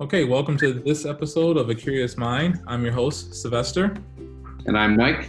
Okay, welcome to this episode of A Curious Mind. I'm your host, Sylvester. And I'm Mike.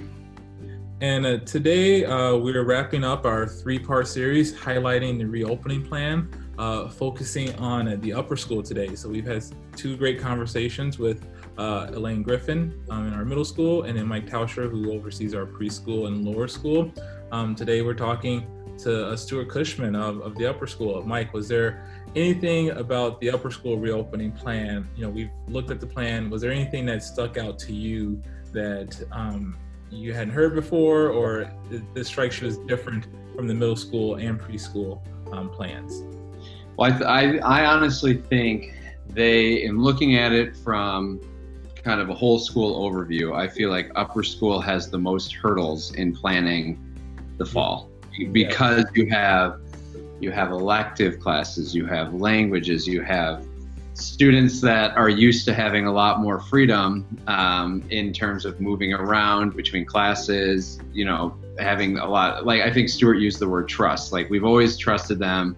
And uh, today uh, we're wrapping up our three part series highlighting the reopening plan, uh, focusing on uh, the upper school today. So we've had two great conversations with uh, Elaine Griffin um, in our middle school and then Mike Tauscher, who oversees our preschool and lower school. Um, today we're talking to uh, Stuart Cushman of, of the upper school. Mike, was there anything about the upper school reopening plan? You know, we've looked at the plan. Was there anything that stuck out to you that um, you hadn't heard before, or this strikes you as different from the middle school and preschool um, plans? Well, I, th- I, I honestly think they, in looking at it from kind of a whole school overview, I feel like upper school has the most hurdles in planning the fall because you have you have elective classes, you have languages, you have students that are used to having a lot more freedom um, in terms of moving around between classes, you know, having a lot, like I think Stuart used the word trust. Like we've always trusted them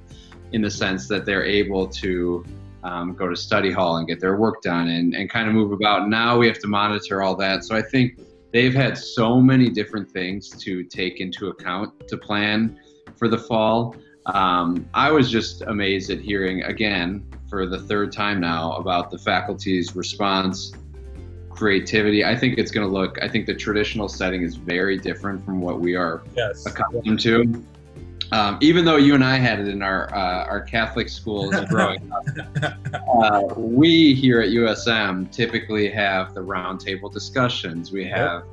in the sense that they're able to um, go to study hall and get their work done and, and kind of move about. Now we have to monitor all that. So I think they've had so many different things to take into account to plan for the fall. Um, I was just amazed at hearing again for the third time now about the faculty's response, creativity. I think it's going to look. I think the traditional setting is very different from what we are yes. accustomed to. Um, even though you and I had it in our uh, our Catholic schools growing up, uh, we here at USM typically have the roundtable discussions. We have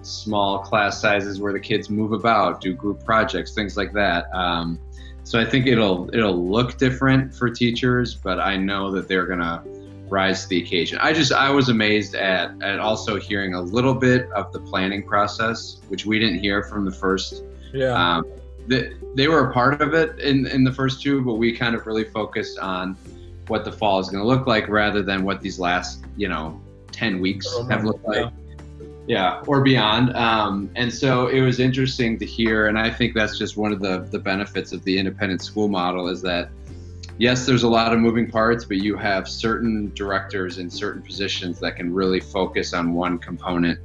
small class sizes where the kids move about, do group projects, things like that. Um, so I think it'll it'll look different for teachers, but I know that they're gonna rise to the occasion. I just I was amazed at at also hearing a little bit of the planning process, which we didn't hear from the first. Yeah. Um, they, they were a part of it in in the first two, but we kind of really focused on what the fall is going to look like rather than what these last you know 10 weeks have looked like. Yeah yeah or beyond. Um, and so it was interesting to hear and i think that's just one of the, the benefits of the independent school model is that yes there's a lot of moving parts but you have certain directors in certain positions that can really focus on one component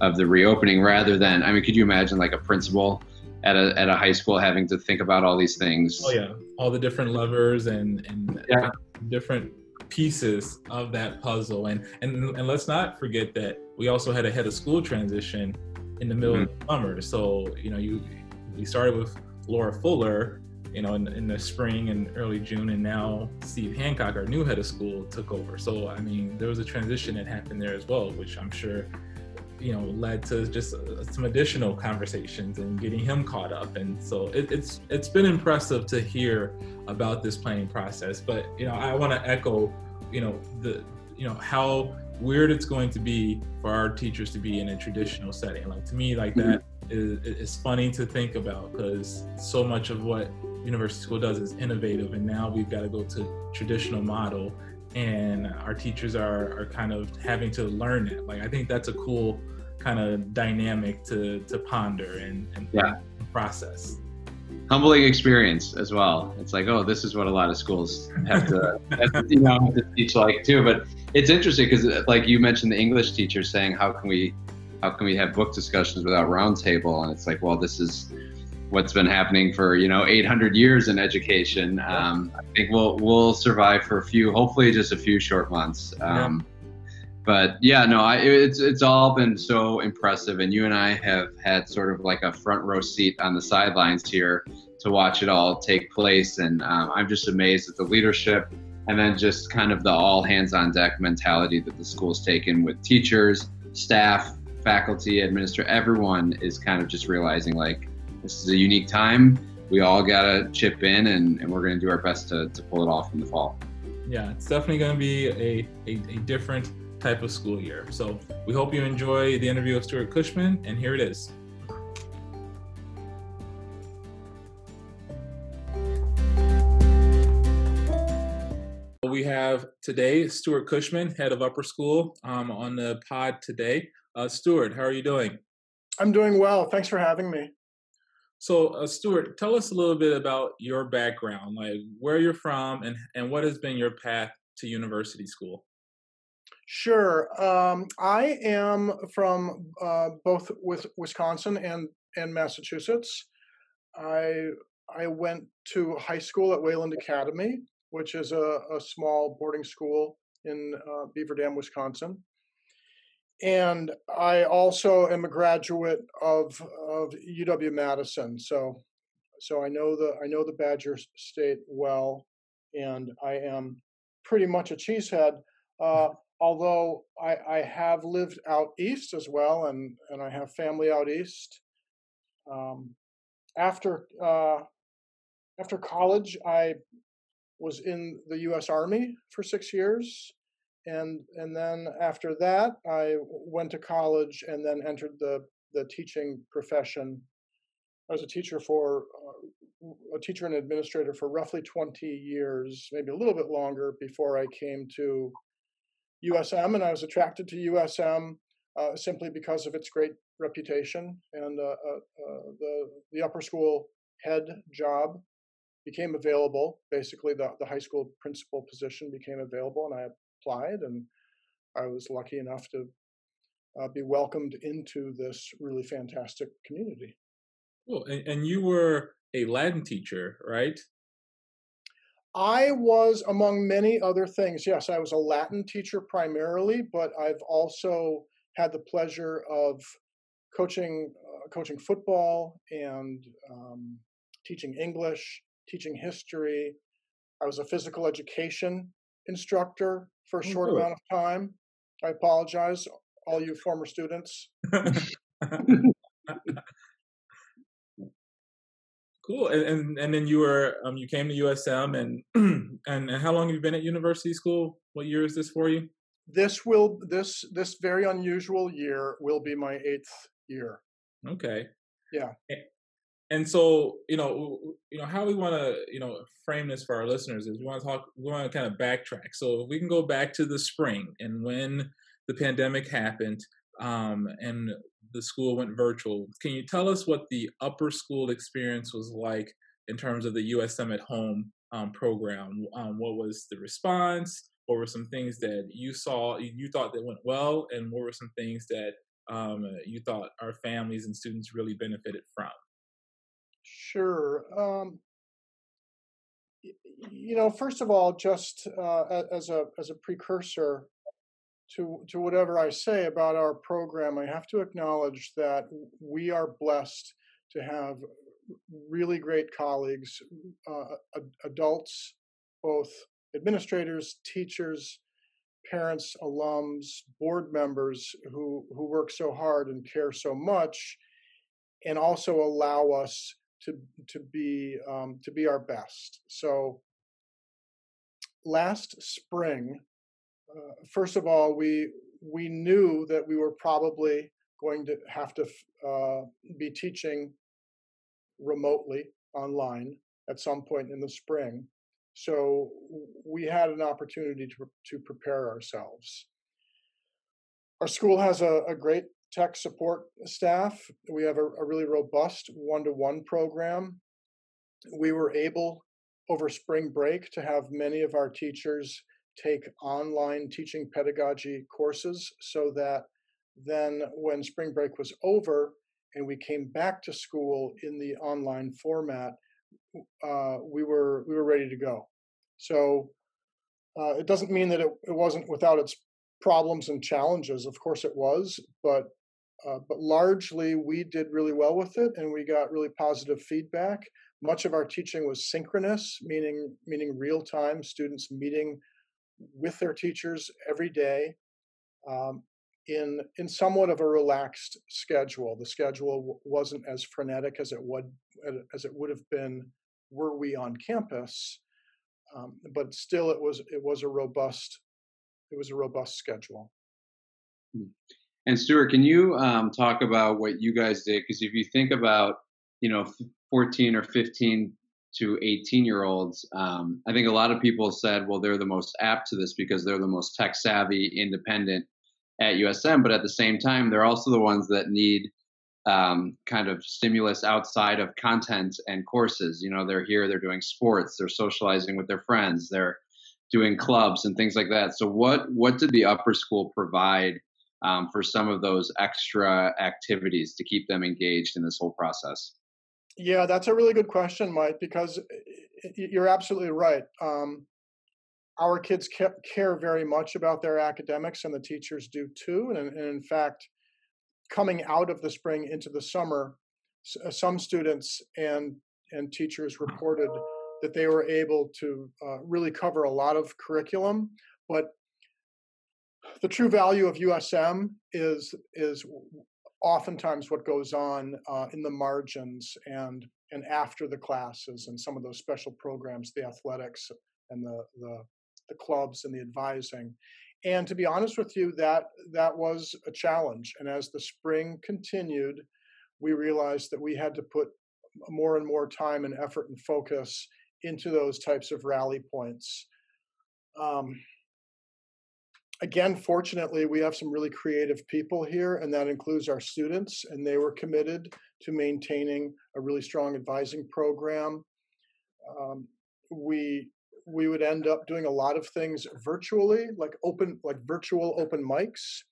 of the reopening rather than i mean could you imagine like a principal at a, at a high school having to think about all these things? Oh yeah. All the different levers and, and yeah. different pieces of that puzzle. And, and and let's not forget that we also had a head of school transition in the middle mm-hmm. of the summer. So you know, you we started with Laura Fuller, you know, in, in the spring and early June, and now Steve Hancock, our new head of school, took over. So I mean, there was a transition that happened there as well, which I'm sure you know led to just uh, some additional conversations and getting him caught up. And so it, it's it's been impressive to hear about this planning process. But you know i want to echo you know the you know how weird it's going to be for our teachers to be in a traditional setting. Like to me like mm-hmm. that is, is funny to think about because so much of what university school does is innovative. And now we've got to go to traditional model and our teachers are, are kind of having to learn it. Like I think that's a cool kind of dynamic to to ponder and, and yeah. process. Humbling experience as well. It's like, oh, this is what a lot of schools have to, have to you know, have to teach like too. But it's interesting because, uh, like you mentioned, the English teacher saying, how can we, how can we have book discussions without roundtable? And it's like, well, this is what's been happening for you know 800 years in education. Um, I think we'll we'll survive for a few, hopefully just a few short months. Um, yeah. But yeah, no, I, it's it's all been so impressive, and you and I have had sort of like a front row seat on the sidelines here to watch it all take place, and um, I'm just amazed at the leadership, and then just kind of the all hands on deck mentality that the school's taken with teachers, staff, faculty, administrator, everyone is kind of just realizing like this is a unique time. We all got to chip in and, and we're going to do our best to, to pull it off in the fall. Yeah, it's definitely going to be a, a, a different type of school year. So we hope you enjoy the interview with Stuart Cushman, and here it is. We have today Stuart Cushman, head of upper school, um, on the pod today. Uh, Stuart, how are you doing? I'm doing well. Thanks for having me. So, uh, Stuart, tell us a little bit about your background, like where you're from, and and what has been your path to university school. Sure. Um, I am from uh, both with Wisconsin and and Massachusetts. I I went to high school at Wayland Academy, which is a, a small boarding school in uh, Beaver Dam, Wisconsin. And I also am a graduate of of UW Madison, so so I know the I know the Badger State well, and I am pretty much a cheesehead. Uh, although I, I have lived out east as well, and and I have family out east. Um, after uh, after college, I was in the U.S. Army for six years, and and then after that, I went to college and then entered the the teaching profession. I was a teacher for uh, a teacher and administrator for roughly 20 years, maybe a little bit longer, before I came to USM, and I was attracted to USM uh, simply because of its great reputation and uh, uh, uh, the the upper school head job became available. Basically, the the high school principal position became available, and I applied, and I was lucky enough to uh, be welcomed into this really fantastic community. Cool. And, and you were a Latin teacher, right? I was, among many other things, yes, I was a Latin teacher primarily, but I've also had the pleasure of coaching, uh, coaching football and um, teaching English, teaching history. I was a physical education instructor for a short amount of time. I apologize, all you former students. cool. And, and, and then you were um, you came to USM and, and and how long have you been at university school? What year is this for you? This will this this very unusual year will be my eighth year. Okay. Yeah. And so, you know, you know how we want to, you know, frame this for our listeners is we want to talk, we want to kind of backtrack. So if we can go back to the spring and when the pandemic happened, um, and the school went virtual. Can you tell us what the upper school experience was like in terms of the USM at Home um, program? Um, what was the response? What were some things that you saw you thought that went well, and what were some things that um, you thought our families and students really benefited from? Sure. Um, you know, first of all, just uh, as a as a precursor, to to whatever I say about our program, I have to acknowledge that we are blessed to have really great colleagues, uh, adults, both administrators, teachers, parents, alums, board members who who work so hard and care so much, and also allow us to to be um, to be our best. So last spring, uh, first of all, we we knew that we were probably going to have to uh, be teaching remotely online at some point in the spring. So we had an opportunity to to prepare ourselves. Our school has a, a great tech support staff. We have a, a really robust one-to-one program. We were able over spring break to have many of our teachers take online teaching pedagogy courses so that then when spring break was over and we came back to school in the online format, uh, we were we were ready to go. So uh, it doesn't mean that it, it wasn't without its problems and challenges. Of course, it was, but uh, but largely we did really well with it, and we got really positive feedback. Much of our teaching was synchronous, meaning meaning real time students meeting with their teachers every day um, in in somewhat of a relaxed schedule. The schedule w- wasn't as frenetic as it would as it would have been were we on campus, um, but still it was it was a robust it was a robust schedule. And Stuart, can you um, talk about what you guys did? Because if you think about you know 14 or 15 to 18 year olds, um, I think a lot of people said, well, they're the most apt to this because they're the most tech savvy, independent at USM. But at the same time, they're also the ones that need um, kind of stimulus outside of content and courses. You know, they're here, they're doing sports, they're socializing with their friends, they're doing clubs and things like that. So what what did the upper school provide um, for some of those extra activities to keep them engaged in this whole process? Yeah, that's a really good question, Mike, because you're absolutely right. Um, our kids care very much about their academics, and the teachers do too. And, and, in fact, coming out of the spring into the summer, uh, some students and and teachers reported that they were able to uh, really cover a lot of curriculum, but the true value of USM is is oftentimes what goes on uh, in the margins and and after the classes and some of those special programs, the athletics and the the, the clubs and the advising. And to be honest with you, that that was a challenge. And as the spring continued, we realized that we had to put more and more time and effort and focus into those types of rally points. Um, again, fortunately, we have some really creative people here, and that includes our students, and they were committed to maintaining a really strong advising program. Um, we we would end up doing a lot of things virtually, like open, like virtual open mics.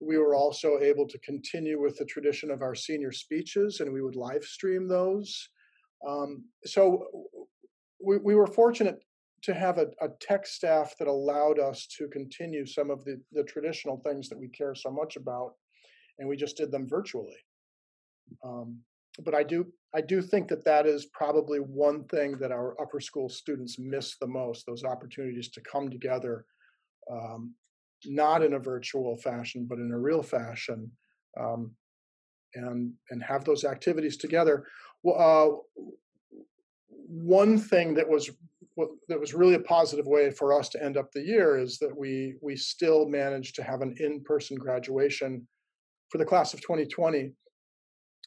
We were also able to continue with the tradition of our senior speeches, and we would live stream those. Um, so we, we were fortunate to have a, a, tech staff that allowed us to continue some of the, the traditional things that we care so much about, and we just did them virtually. Um, but I do I do think that that is probably one thing that our upper school students miss the most: those opportunities to come together, um, not in a virtual fashion, but in a real fashion, um, and and have those activities together. Uh, one thing that was that was really a positive way for us to end up the year is that we we still managed to have an in-person graduation for the class of 2020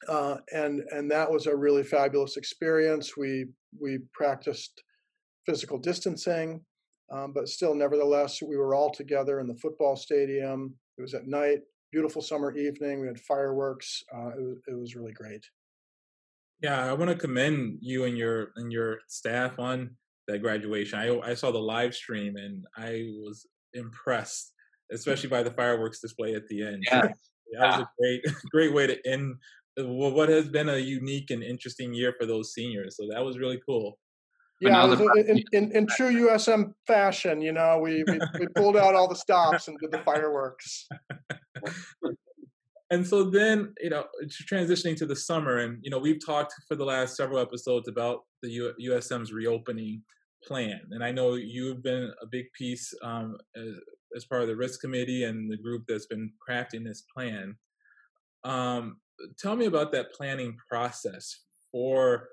uh, and and that was a really fabulous experience. We we practiced physical distancing um, but still nevertheless we were all together in the football stadium. It was at night beautiful summer evening. We had fireworks. Uh, it, was, it was really great. Yeah, I want to commend you and your and your staff on that graduation. I I saw the live stream and I was impressed, especially by the fireworks display at the end. Yeah, that was a great great way to end uh, what has been a unique and interesting year for those seniors. So that was really cool. Yeah, in, in, in, true USM fashion, you know, we, we, we pulled out all the stops and did the fireworks. and so then you know transitioning to the summer and you know we've talked for the last several episodes about the U- usm's reopening plan and i know you've been a big piece um, as, as, part of the risk committee and the group that's been crafting this plan. Um, tell me about that planning process for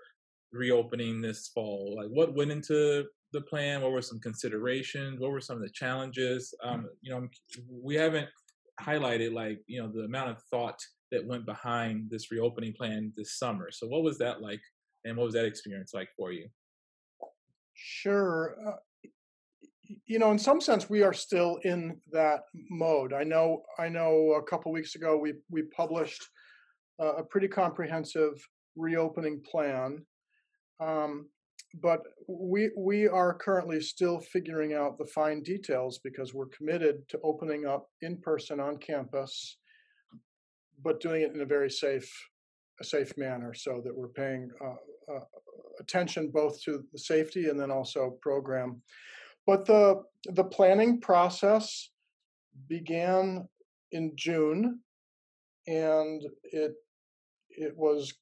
reopening this fall. Like what went into the plan? What were some considerations? What were some of the challenges? Um, you know we haven't highlighted like you know the amount of thought that went behind this reopening plan this summer. So what was that like, and what was that experience like for you? Sure. Uh, you know, in some sense, we are still in that mode. I know. I know. A couple weeks ago, we we published uh, a pretty comprehensive reopening plan. Um, but we we are currently still figuring out the fine details because we're committed to opening up in person on campus, but doing it in a very safe a safe manner so that we're paying uh, uh, attention both to the safety and then also program. But the the planning process began in June, and it it was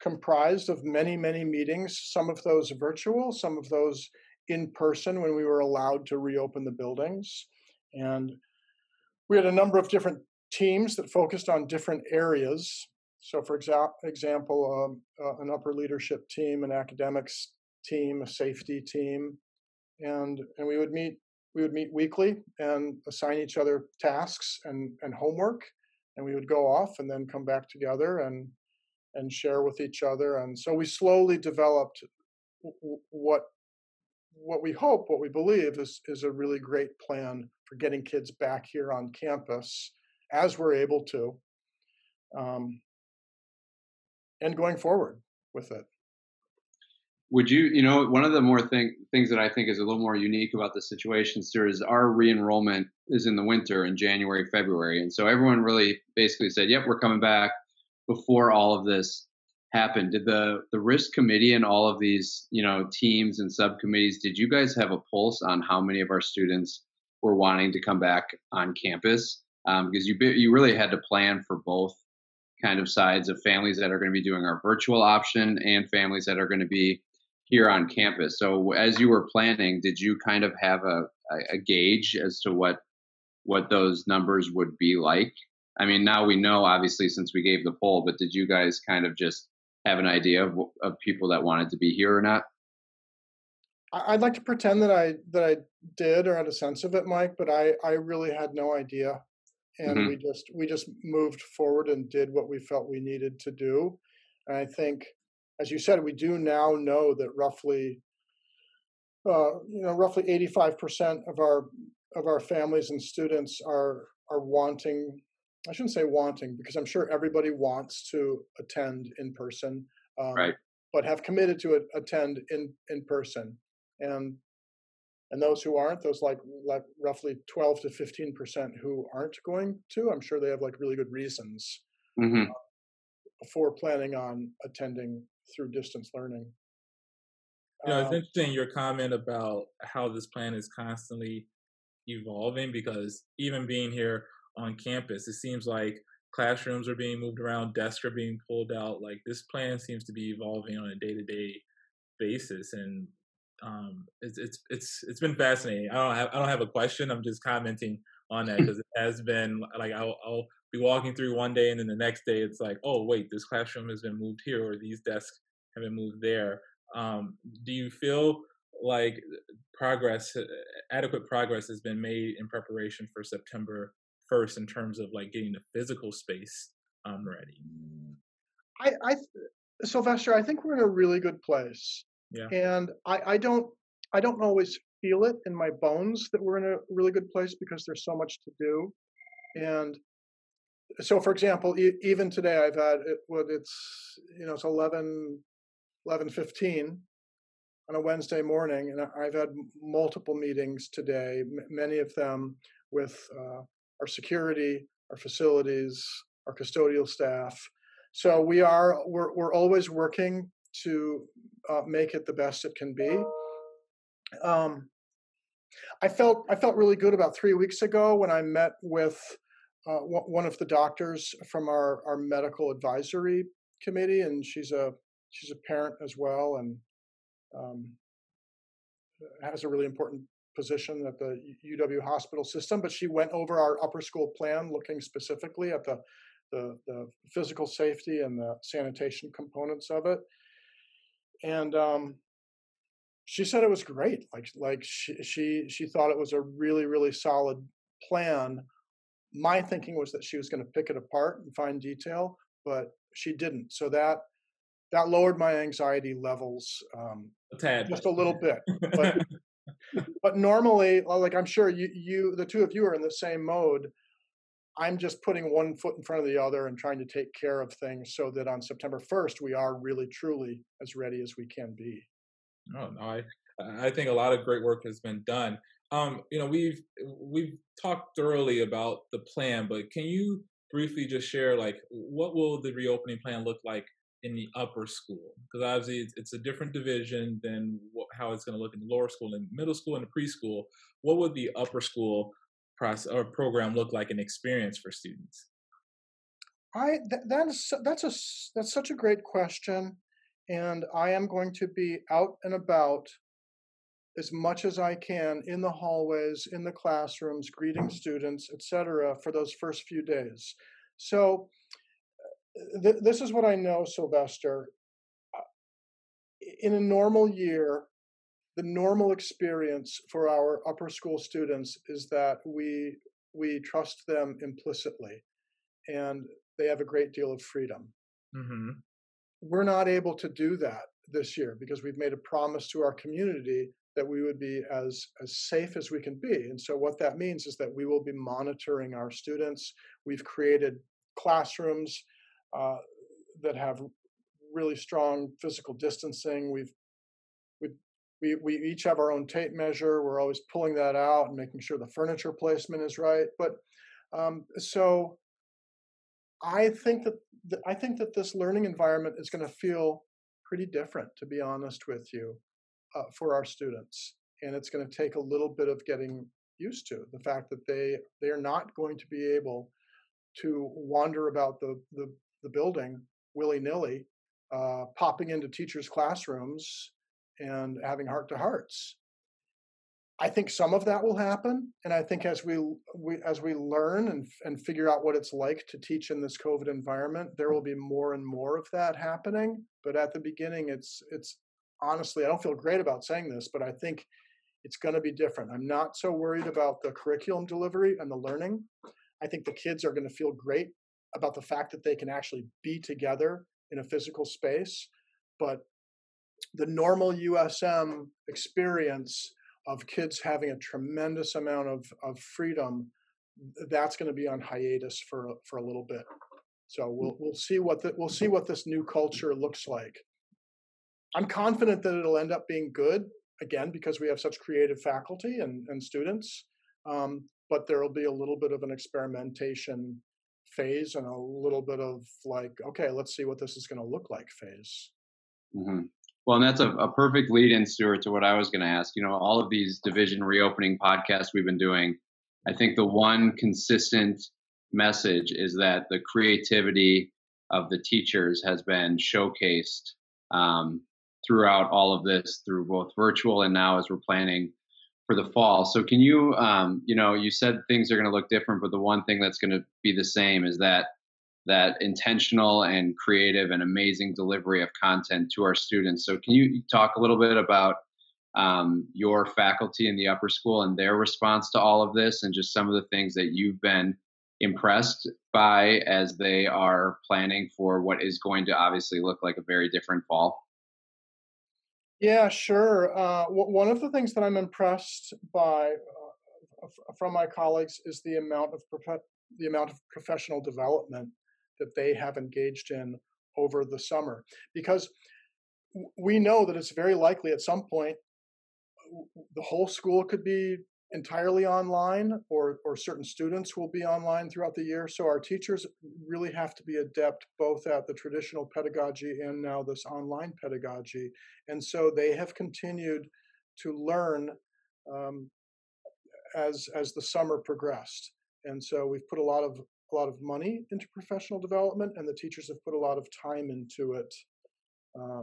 comprised of many, many meetings, some of those virtual, some of those in person when we were allowed to reopen the buildings. And we had a number of different teams that focused on different areas. So, for exa- example, um, uh, an upper leadership team, an academics team, a safety team, and and we would meet we would meet weekly and assign each other tasks and and homework, and we would go off and then come back together and and share with each other. And so we slowly developed what what we hope, what we believe is is a really great plan for getting kids back here on campus as we're able to, um, and going forward with it. would you, you know, one of the more thing, things that I think is a little more unique about the situation, sir, is our re-enrollment is in the winter in January, February, and so everyone really basically said, "Yep, we're coming back." Before all of this happened, did the the risk committee and all of these, you know, teams and subcommittees, did you guys have a pulse on how many of our students were wanting to come back on campus? Um, because you you really had to plan for both kind of sides of families that are going to be doing our virtual option and families that are going to be here on campus. So as you were planning, did you kind of have a, a gauge as to what what those numbers would be like? I mean, now we know obviously since we gave the poll, but did you guys kind of just have an idea of, of people that wanted to be here or not? I'd like to pretend that I that I did or had a sense of it, Mike, but I I really had no idea, and mm-hmm. we just we just moved forward and did what we felt we needed to do. And I think as you said, we do now know that roughly, uh, you know, roughly 85% of our of our families and students are are wanting. I shouldn't say wanting because I'm sure everybody wants to attend in person, um, right? But have committed to attend in in person, and and those who aren't, those like like roughly 12 to 15 percent who aren't going to, I'm sure they have like really good reasons mm-hmm. uh, for planning on attending through distance learning. You know, it's um, interesting your comment about how this plan is constantly evolving because even being here on campus, it seems like classrooms are being moved around, desks are being pulled out. Like this plan seems to be evolving on a day to day basis, and um, it's it's it's it's been fascinating. I don't have I don't have a question. I'm just commenting on that because it has been like I'll, I'll be walking through one day and then the next day it's like, oh wait, this classroom has been moved here or these desks have been moved there. Um, do you feel like progress, adequate progress has been made in preparation for September 1st in terms of like getting the physical space um, ready? I, I, Sylvester, I think we're in a really good place. Yeah. And I, I don't, I don't always feel it in my bones that we're in a really good place because there's so much to do. And so for example e- even today i've had it what it's you know it's 11 11:15 on a Wednesday morning and I've had multiple meetings today m- many of them with uh, our security our facilities our custodial staff so we are we're we're always working to uh, make it the best it can be um, I felt I felt really good about 3 weeks ago when I met with uh, one of the doctors from our, our medical advisory committee, and she's a she's a parent as well, and um, has a really important position at the UW hospital system. But she went over our upper school plan, looking specifically at the the, the physical safety and the sanitation components of it, and um, she said it was great. Like like she she she thought it was a really really solid plan my thinking was that she was going to pick it apart and find detail, but she didn't. So that that lowered my anxiety levels um, a tad. just a little bit. But, but normally, like I'm sure you, you, the two of you are in the same mode. I'm just putting one foot in front of the other and trying to take care of things so that on September 1st we are really truly as ready as we can be. Oh no, I I think a lot of great work has been done. Um, you know, we've we've talked thoroughly about the plan, but can you briefly just share like what will the reopening plan look like in the upper school? Because obviously it's, it's, a different division than what, how it's going to look in the lower school and middle school and the preschool. What would the upper school process or program look like an experience for students? I th- that's that's a that's such a great question, and I am going to be out and about as much as I can in the hallways, in the classrooms, greeting students, etc., for those first few days. So, th- this is what I know, Sylvester. Uh, in a normal year, the normal experience for our upper school students is that we we trust them implicitly, and they have a great deal of freedom. Mm-hmm. We're not able to do that this year because we've made a promise to our community that we would be as as safe as we can be and so what that means is that we will be monitoring our students we've created classrooms uh, that have really strong physical distancing we've we, we each have our own tape measure. We're always pulling that out and making sure the furniture placement is right. But um, so I think that I think that this learning environment is going to feel pretty different, to be honest with you, uh, for our students, and it's going to take a little bit of getting used to the fact that they they are not going to be able to wander about the the, the building willy nilly, uh, popping into teachers' classrooms and having heart to hearts. I think some of that will happen, and I think as we, we as we learn and and figure out what it's like to teach in this COVID environment, there will be more and more of that happening. But at the beginning, it's it's honestly, I don't feel great about saying this, but I think it's going to be different. I'm not so worried about the curriculum delivery and the learning. I think the kids are going to feel great about the fact that they can actually be together in a physical space. But the normal USM experience of kids having a tremendous amount of, of freedom, that's going to be on hiatus for for a little bit. So we'll we'll see what the, we'll see what this new culture looks like. I'm confident that it'll end up being good again because we have such creative faculty and, and students. Um, but there will be a little bit of an experimentation phase and a little bit of like, okay, let's see what this is going to look like phase. Mm-hmm. Well, and that's a, a perfect lead in, Stuart, to what I was going to ask. You know, all of these division reopening podcasts we've been doing, I think the one consistent message is that the creativity of the teachers has been showcased um, throughout all of this, through both virtual and now as we're planning for the fall. So, can you, um, you know, you said things are going to look different, but the one thing that's going to be the same is that that intentional and creative and amazing delivery of content to our students. So, can you talk a little bit about um, your faculty in the upper school and their response to all of this, and just some of the things that you've been impressed by as they are planning for what is going to obviously look like a very different fall? Yeah, sure. Uh, w- one of the things that I'm impressed by uh, from my colleagues is the amount of prof- the amount of professional development that they have engaged in over the summer. Because we know that it's very likely at some point the whole school could be entirely online or or certain students will be online throughout the year. So our teachers really have to be adept both at the traditional pedagogy and now this online pedagogy. And so they have continued to learn um, as as the summer progressed. And so we've put a lot of a lot of money into professional development, and the teachers have put a lot of time into it, uh,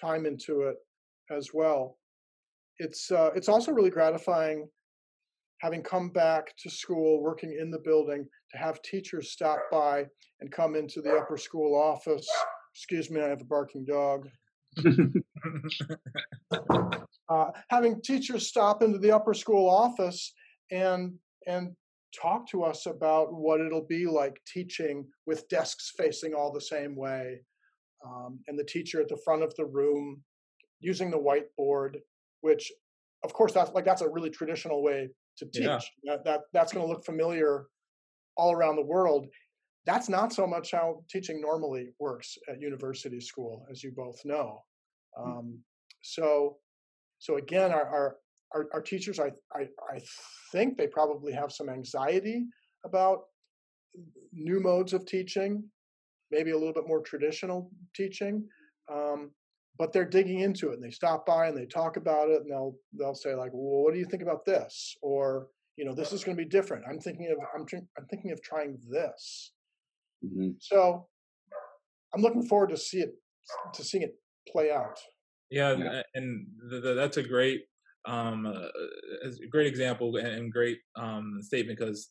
time into it as well. It's uh, it's also really gratifying having come back to school, working in the building, to have teachers stop by and come into the upper school office. Excuse me, I have a barking dog. uh, having teachers stop into the upper school office and and talk to us about what it'll be like teaching with desks facing all the same way um, and the teacher at the front of the room using the whiteboard which of course that's like that's a really traditional way to teach yeah. that, that that's going to look familiar all around the world that's not so much how teaching normally works at university school as you both know hmm. um, so so again our, our our, our teachers, I, I, I think they probably have some anxiety about new modes of teaching, maybe a little bit more traditional teaching. Um, but they're digging into it and they stop by and they talk about it and they'll they'll say like well what do you think about this or you know this is going to be different i'm thinking of i'm, I'm thinking of trying this mm-hmm. so i'm looking forward to see it to seeing it play out yeah, yeah. and th- th- that's a great um, uh, a great example and great um, statement because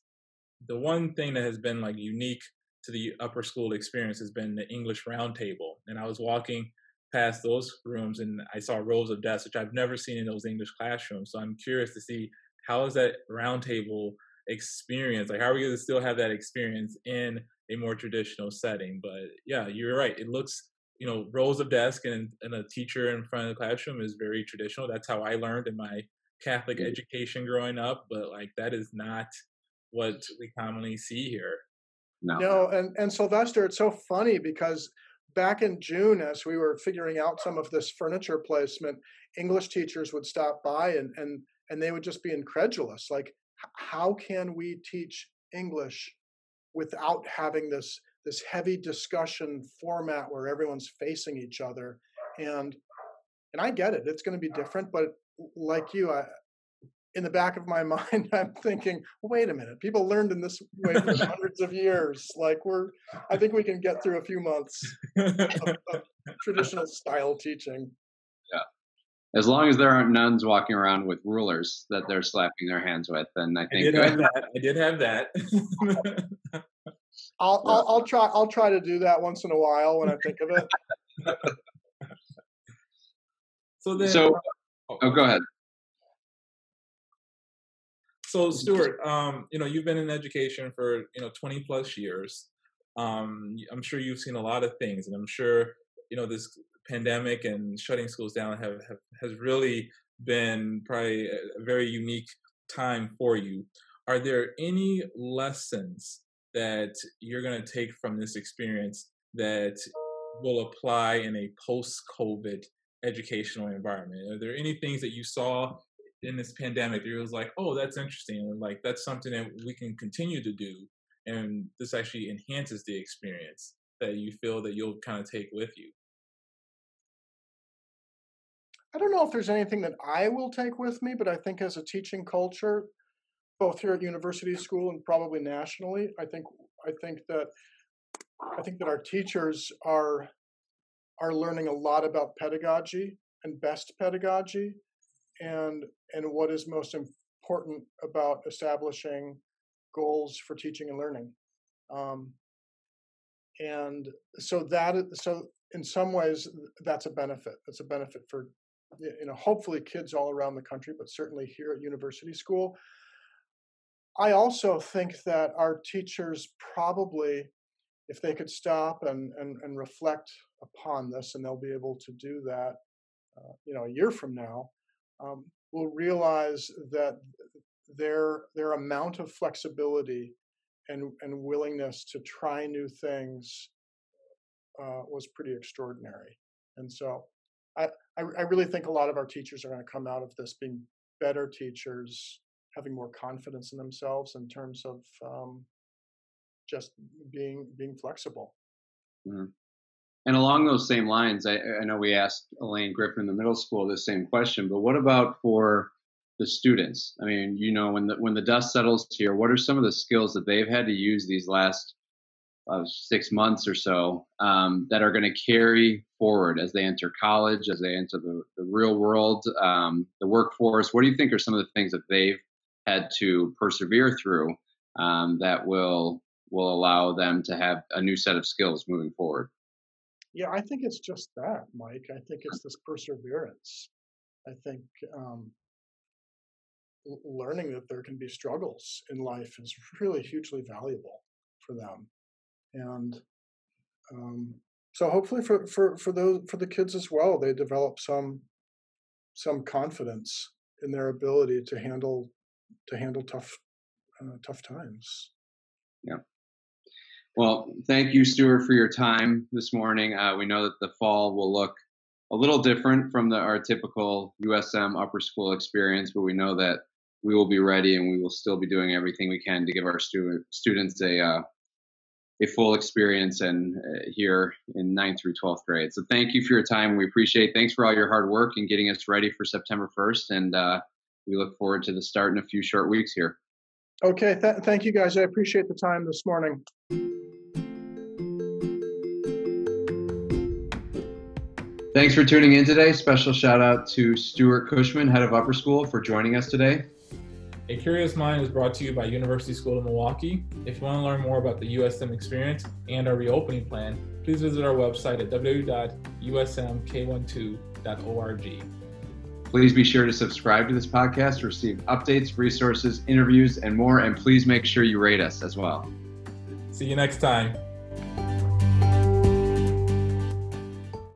the one thing that has been like unique to the upper school experience has been the English roundtable. And I was walking past those rooms and I saw rows of desks, which I've never seen in those English classrooms. So I'm curious to see how is that roundtable experience? Like, how are we going to still have that experience in a more traditional setting? But yeah, you're right. It looks you know rows of desk and, and a teacher in front of the classroom is very traditional. That's how i learned in my catholic mm-hmm. education growing up but like that is not what we commonly see here. No. No and, and sylvester it's so funny because back in June, as we were figuring out some of this furniture placement, English teachers would stop by and and and they would just be incredulous, like, how can we teach English without having this this heavy discussion format where everyone's facing each other and and I get it. It's going to be different, but like you, I, in the back of my mind, I'm thinking, wait a minute, people learned in this way for hundreds of years. Like we're, I think we can get through a few months of, of traditional style teaching. Yeah. As long as there aren't nuns walking around with rulers that they're slapping their hands with, And I think I did have that. I did have that. I'll, I'll, I'll try I'll try to do that once in a while when I think of it. so then, so oh, oh, go ahead. So Stuart, um, you know, you've been in education for you know 20 plus years. Um, I'm sure you've seen a lot of things, and I'm sure you know this pandemic and shutting schools down have, have has really been probably a very unique time for you. Are there any lessons that you're going to take from this experience that will apply in a post-COVID educational environment? Are there any things that you saw in this pandemic that was like, oh, that's interesting, and like that's something that we can continue to do, and this actually enhances the experience that you feel that you'll kind of take with you? I don't know if there's anything that I will take with me, but I think as a teaching culture, both here at university school and probably nationally. I think I think that I think that our teachers are are learning a lot about pedagogy and best pedagogy and and what is most important about establishing goals for teaching and learning. Um, and so that so in some ways that's a benefit. That's a benefit for you know hopefully kids all around the country, but certainly here at university school. I also think that our teachers probably, if they could stop and, and, and reflect upon this, and they'll be able to do that, uh, you know, a year from now, um, will realize that their their amount of flexibility and and willingness to try new things uh, was pretty extraordinary. And so, I, I I really think a lot of our teachers are going to come out of this being better teachers, having more confidence in themselves in terms of um, just being being flexible. Mm-hmm. And along those same lines, I, I, know we asked Elaine Griffin in the middle school the same question, but what about for the students? I mean, you know, when the when the dust settles here, what are some of the skills that they've had to use these last uh, six months or so um, that are going to carry forward as they enter college, as they enter the, the real world, um, the workforce? What do you think are some of the things that they've had to persevere through um, that will will allow them to have a new set of skills moving forward. Yeah, I think it's just that, Mike. I think it's this perseverance. I think um, learning that there can be struggles in life is really hugely valuable for them, and um, so hopefully for for for those for the kids as well, they develop some some confidence in their ability to handle to handle tough uh, tough times. Yeah. Well, thank you, Stuart, for your time this morning. Uh, we know that the fall will look a little different from the, our typical USM upper school experience, but we know that we will be ready and we will still be doing everything we can to give our student, students a uh, a full experience and uh, here in 9th through 12th grade. So thank you for your time. We appreciate. Thanks for all your hard work and getting us ready for September 1st. And uh, we look forward to the start in a few short weeks here. Okay, th- thank you guys. I appreciate the time this morning. Thanks for tuning in today. Special shout out to Stuart Cushman, head of Upper School, for joining us today. A Curious Mind is brought to you by University School of Milwaukee. If you want to learn more about the USM experience and our reopening plan, please visit our website at www.usmk12.org. Please be sure to subscribe to this podcast to receive updates, resources, interviews, and more. And please make sure you rate us as well. See you next time.